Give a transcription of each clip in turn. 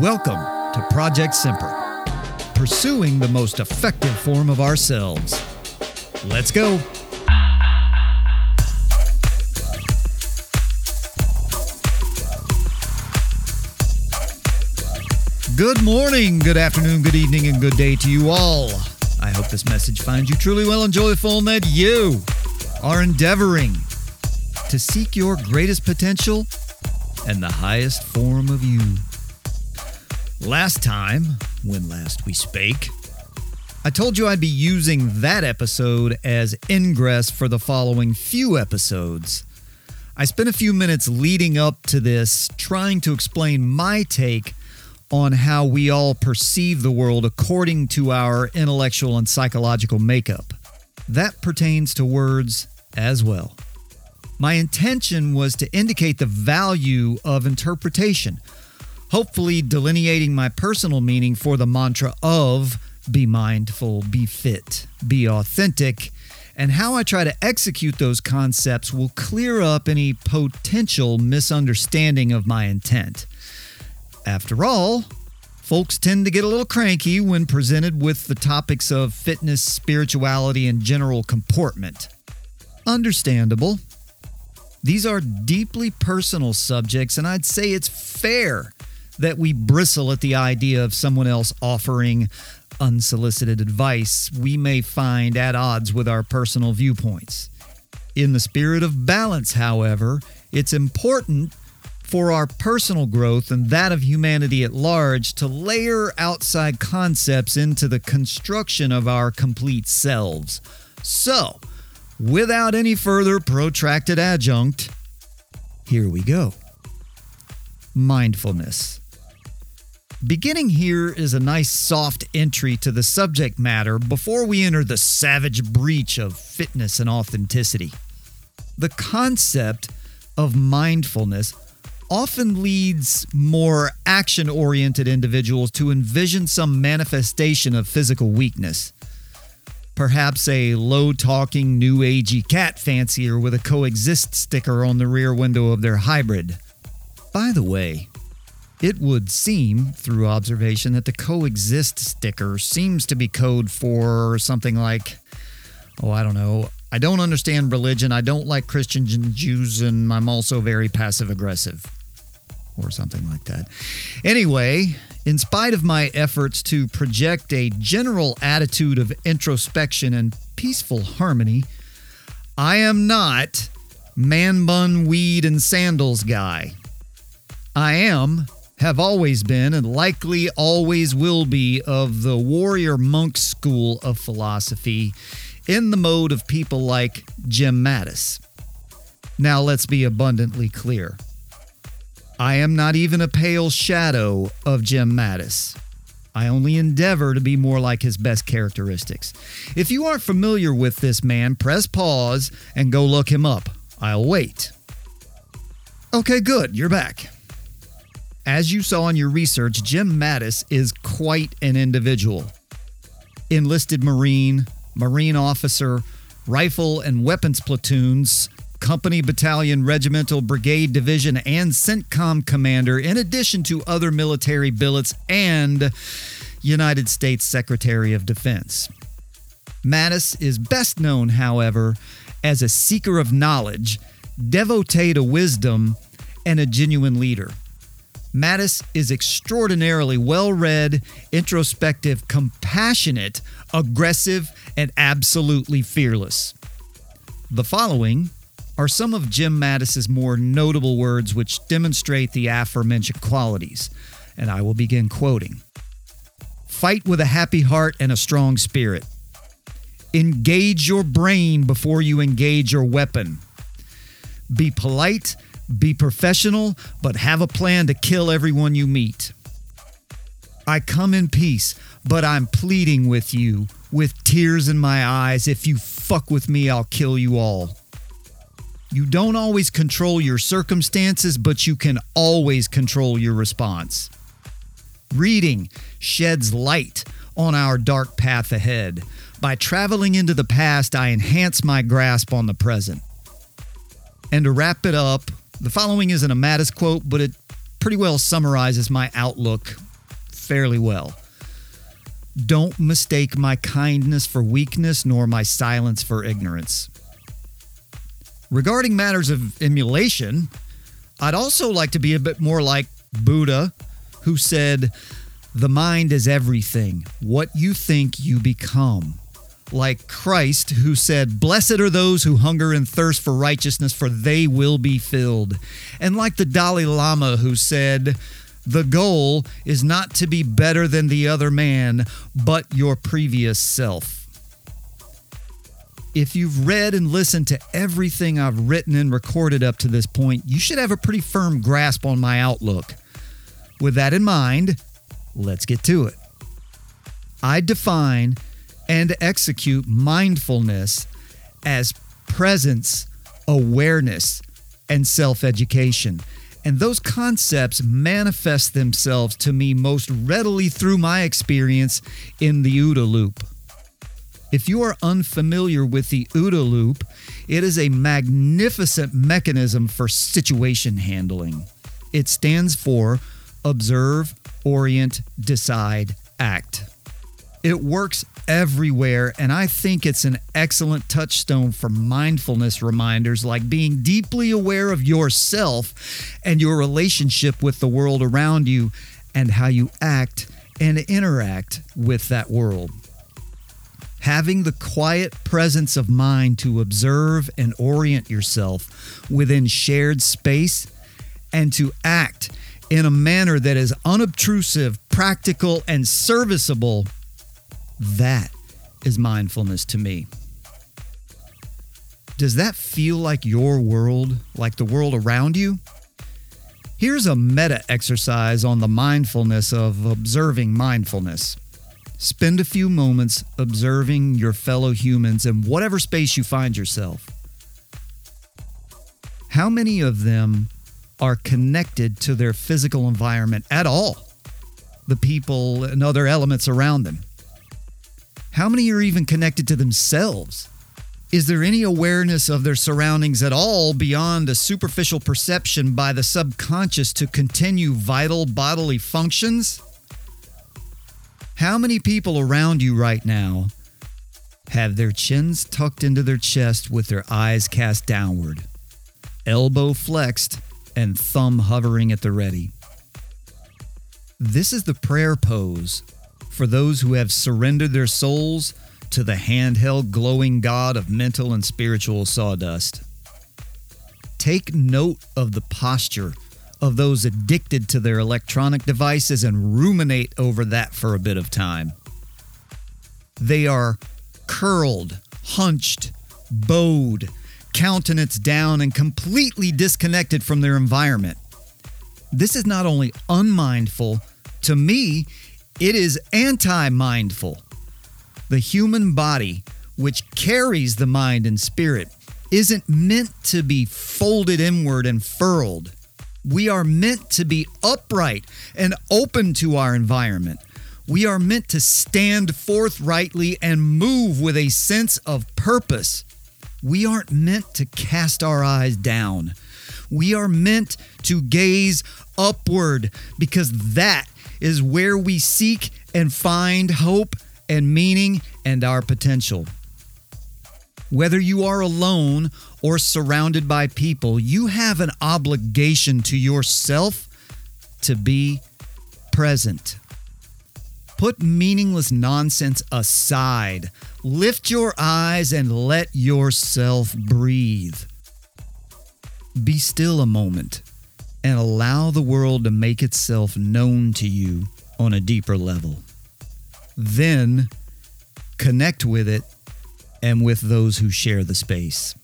Welcome to Project Semper, pursuing the most effective form of ourselves. Let's go. Good morning, good afternoon, good evening, and good day to you all. I hope this message finds you truly well and joyful and that you are endeavoring to seek your greatest potential and the highest form of you. Last time, when last we spake, I told you I'd be using that episode as ingress for the following few episodes. I spent a few minutes leading up to this trying to explain my take on how we all perceive the world according to our intellectual and psychological makeup. That pertains to words as well. My intention was to indicate the value of interpretation, hopefully delineating my personal meaning for the mantra of be mindful, be fit, be authentic, and how I try to execute those concepts will clear up any potential misunderstanding of my intent. After all, folks tend to get a little cranky when presented with the topics of fitness, spirituality, and general comportment. Understandable. These are deeply personal subjects, and I'd say it's fair that we bristle at the idea of someone else offering unsolicited advice we may find at odds with our personal viewpoints. In the spirit of balance, however, it's important for our personal growth and that of humanity at large to layer outside concepts into the construction of our complete selves. So, without any further protracted adjunct, here we go. Mindfulness. Beginning here is a nice soft entry to the subject matter before we enter the savage breach of fitness and authenticity. The concept of mindfulness often leads more action oriented individuals to envision some manifestation of physical weakness. Perhaps a low talking, new agey cat fancier with a coexist sticker on the rear window of their hybrid. By the way, it would seem, through observation, that the coexist sticker seems to be code for something like, oh, I don't know, I don't understand religion, I don't like Christians and Jews, and I'm also very passive aggressive, or something like that. Anyway, in spite of my efforts to project a general attitude of introspection and peaceful harmony, I am not man bun, weed, and sandals guy. I am, have always been, and likely always will be of the warrior monk school of philosophy in the mode of people like Jim Mattis. Now, let's be abundantly clear. I am not even a pale shadow of Jim Mattis. I only endeavor to be more like his best characteristics. If you aren't familiar with this man, press pause and go look him up. I'll wait. Okay, good, you're back. As you saw in your research, Jim Mattis is quite an individual. Enlisted Marine, Marine officer, rifle and weapons platoons, company, battalion, regimental, brigade, division, and CENTCOM commander, in addition to other military billets and United States Secretary of Defense. Mattis is best known, however, as a seeker of knowledge, devotee to wisdom, and a genuine leader. Mattis is extraordinarily well read, introspective, compassionate, aggressive, and absolutely fearless. The following are some of Jim Mattis's more notable words which demonstrate the aforementioned qualities, and I will begin quoting Fight with a happy heart and a strong spirit. Engage your brain before you engage your weapon. Be polite be professional, but have a plan to kill everyone you meet. I come in peace, but I'm pleading with you, with tears in my eyes. If you fuck with me, I'll kill you all. You don't always control your circumstances, but you can always control your response. Reading sheds light on our dark path ahead. By traveling into the past, I enhance my grasp on the present. And to wrap it up, the following isn't a Mattis quote, but it pretty well summarizes my outlook fairly well. Don't mistake my kindness for weakness, nor my silence for ignorance. Regarding matters of emulation, I'd also like to be a bit more like Buddha, who said, The mind is everything. What you think, you become. Like Christ, who said, Blessed are those who hunger and thirst for righteousness, for they will be filled. And like the Dalai Lama, who said, the goal is not to be better than the other man, but your previous self. If you've read and listened to everything I've written and recorded up to this point, you should have a pretty firm grasp on my outlook. With that in mind, let's get to it. I define and execute mindfulness as presence, awareness, and self education. And those concepts manifest themselves to me most readily through my experience in the OODA loop. If you are unfamiliar with the OODA loop, it is a magnificent mechanism for situation handling. It stands for Observe, Orient, Decide, Act. It works everywhere, and I think it's an excellent touchstone for mindfulness reminders like being deeply aware of yourself and your relationship with the world around you and how you act and interact with that world. Having the quiet presence of mind to observe and orient yourself within shared space and to act in a manner that is unobtrusive, practical, and serviceable that is mindfulness to me. Does that feel like your world, like the world around you? Here's a meta exercise on the mindfulness of observing mindfulness. Spend a few moments observing your fellow humans in whatever space you find yourself. How many of them are connected to their physical environment at all? The people and other elements around them. How many are even connected to themselves? Is there any awareness of their surroundings at all beyond a superficial perception by the subconscious to continue vital bodily functions? How many people around you right now have their chins tucked into their chest with their eyes cast downward, elbow flexed, and thumb hovering at the ready? This is the prayer pose for those who have surrendered their souls to the handheld glowing god of mental and spiritual sawdust. Take note of the posture of those addicted to their electronic devices and ruminate over that for a bit of time. They are curled, hunched, bowed, countenance down, and completely disconnected from their environment. This is not only unmindful, to me, it is anti mindful. The human body, which carries the mind and spirit, isn't meant to be folded inward and furled. We are meant to be upright and open to our environment. We are meant to stand forthrightly and move with a sense of purpose. We aren't meant to cast our eyes down. We are meant to gaze upward because that is where we seek and find hope and meaning and our potential. Whether you are alone or surrounded by people, you have an obligation to yourself to be present. Put meaningless nonsense aside. Lift your eyes and let yourself breathe. Be still a moment and allow the world to make itself known to you on a deeper level. Then connect with it and with those who share the space.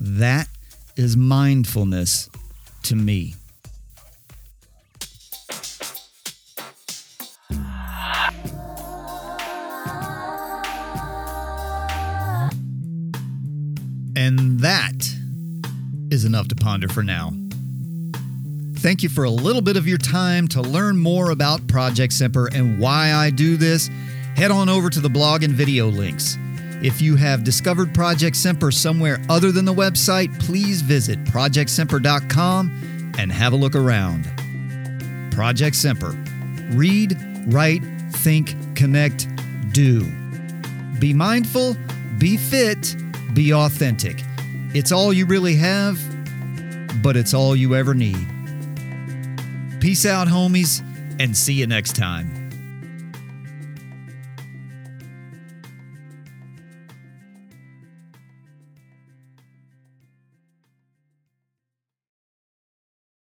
That is mindfulness to me. And that is enough to ponder for now. Thank you for a little bit of your time to learn more about Project Semper and why I do this. Head on over to the blog and video links. If you have discovered Project Semper somewhere other than the website, please visit projectsemper.com and have a look around. Project Semper, read, write, think, connect, do. Be mindful, be fit, be authentic. It's all you really have, but it's all you ever need. Peace out, homies, and see you next time.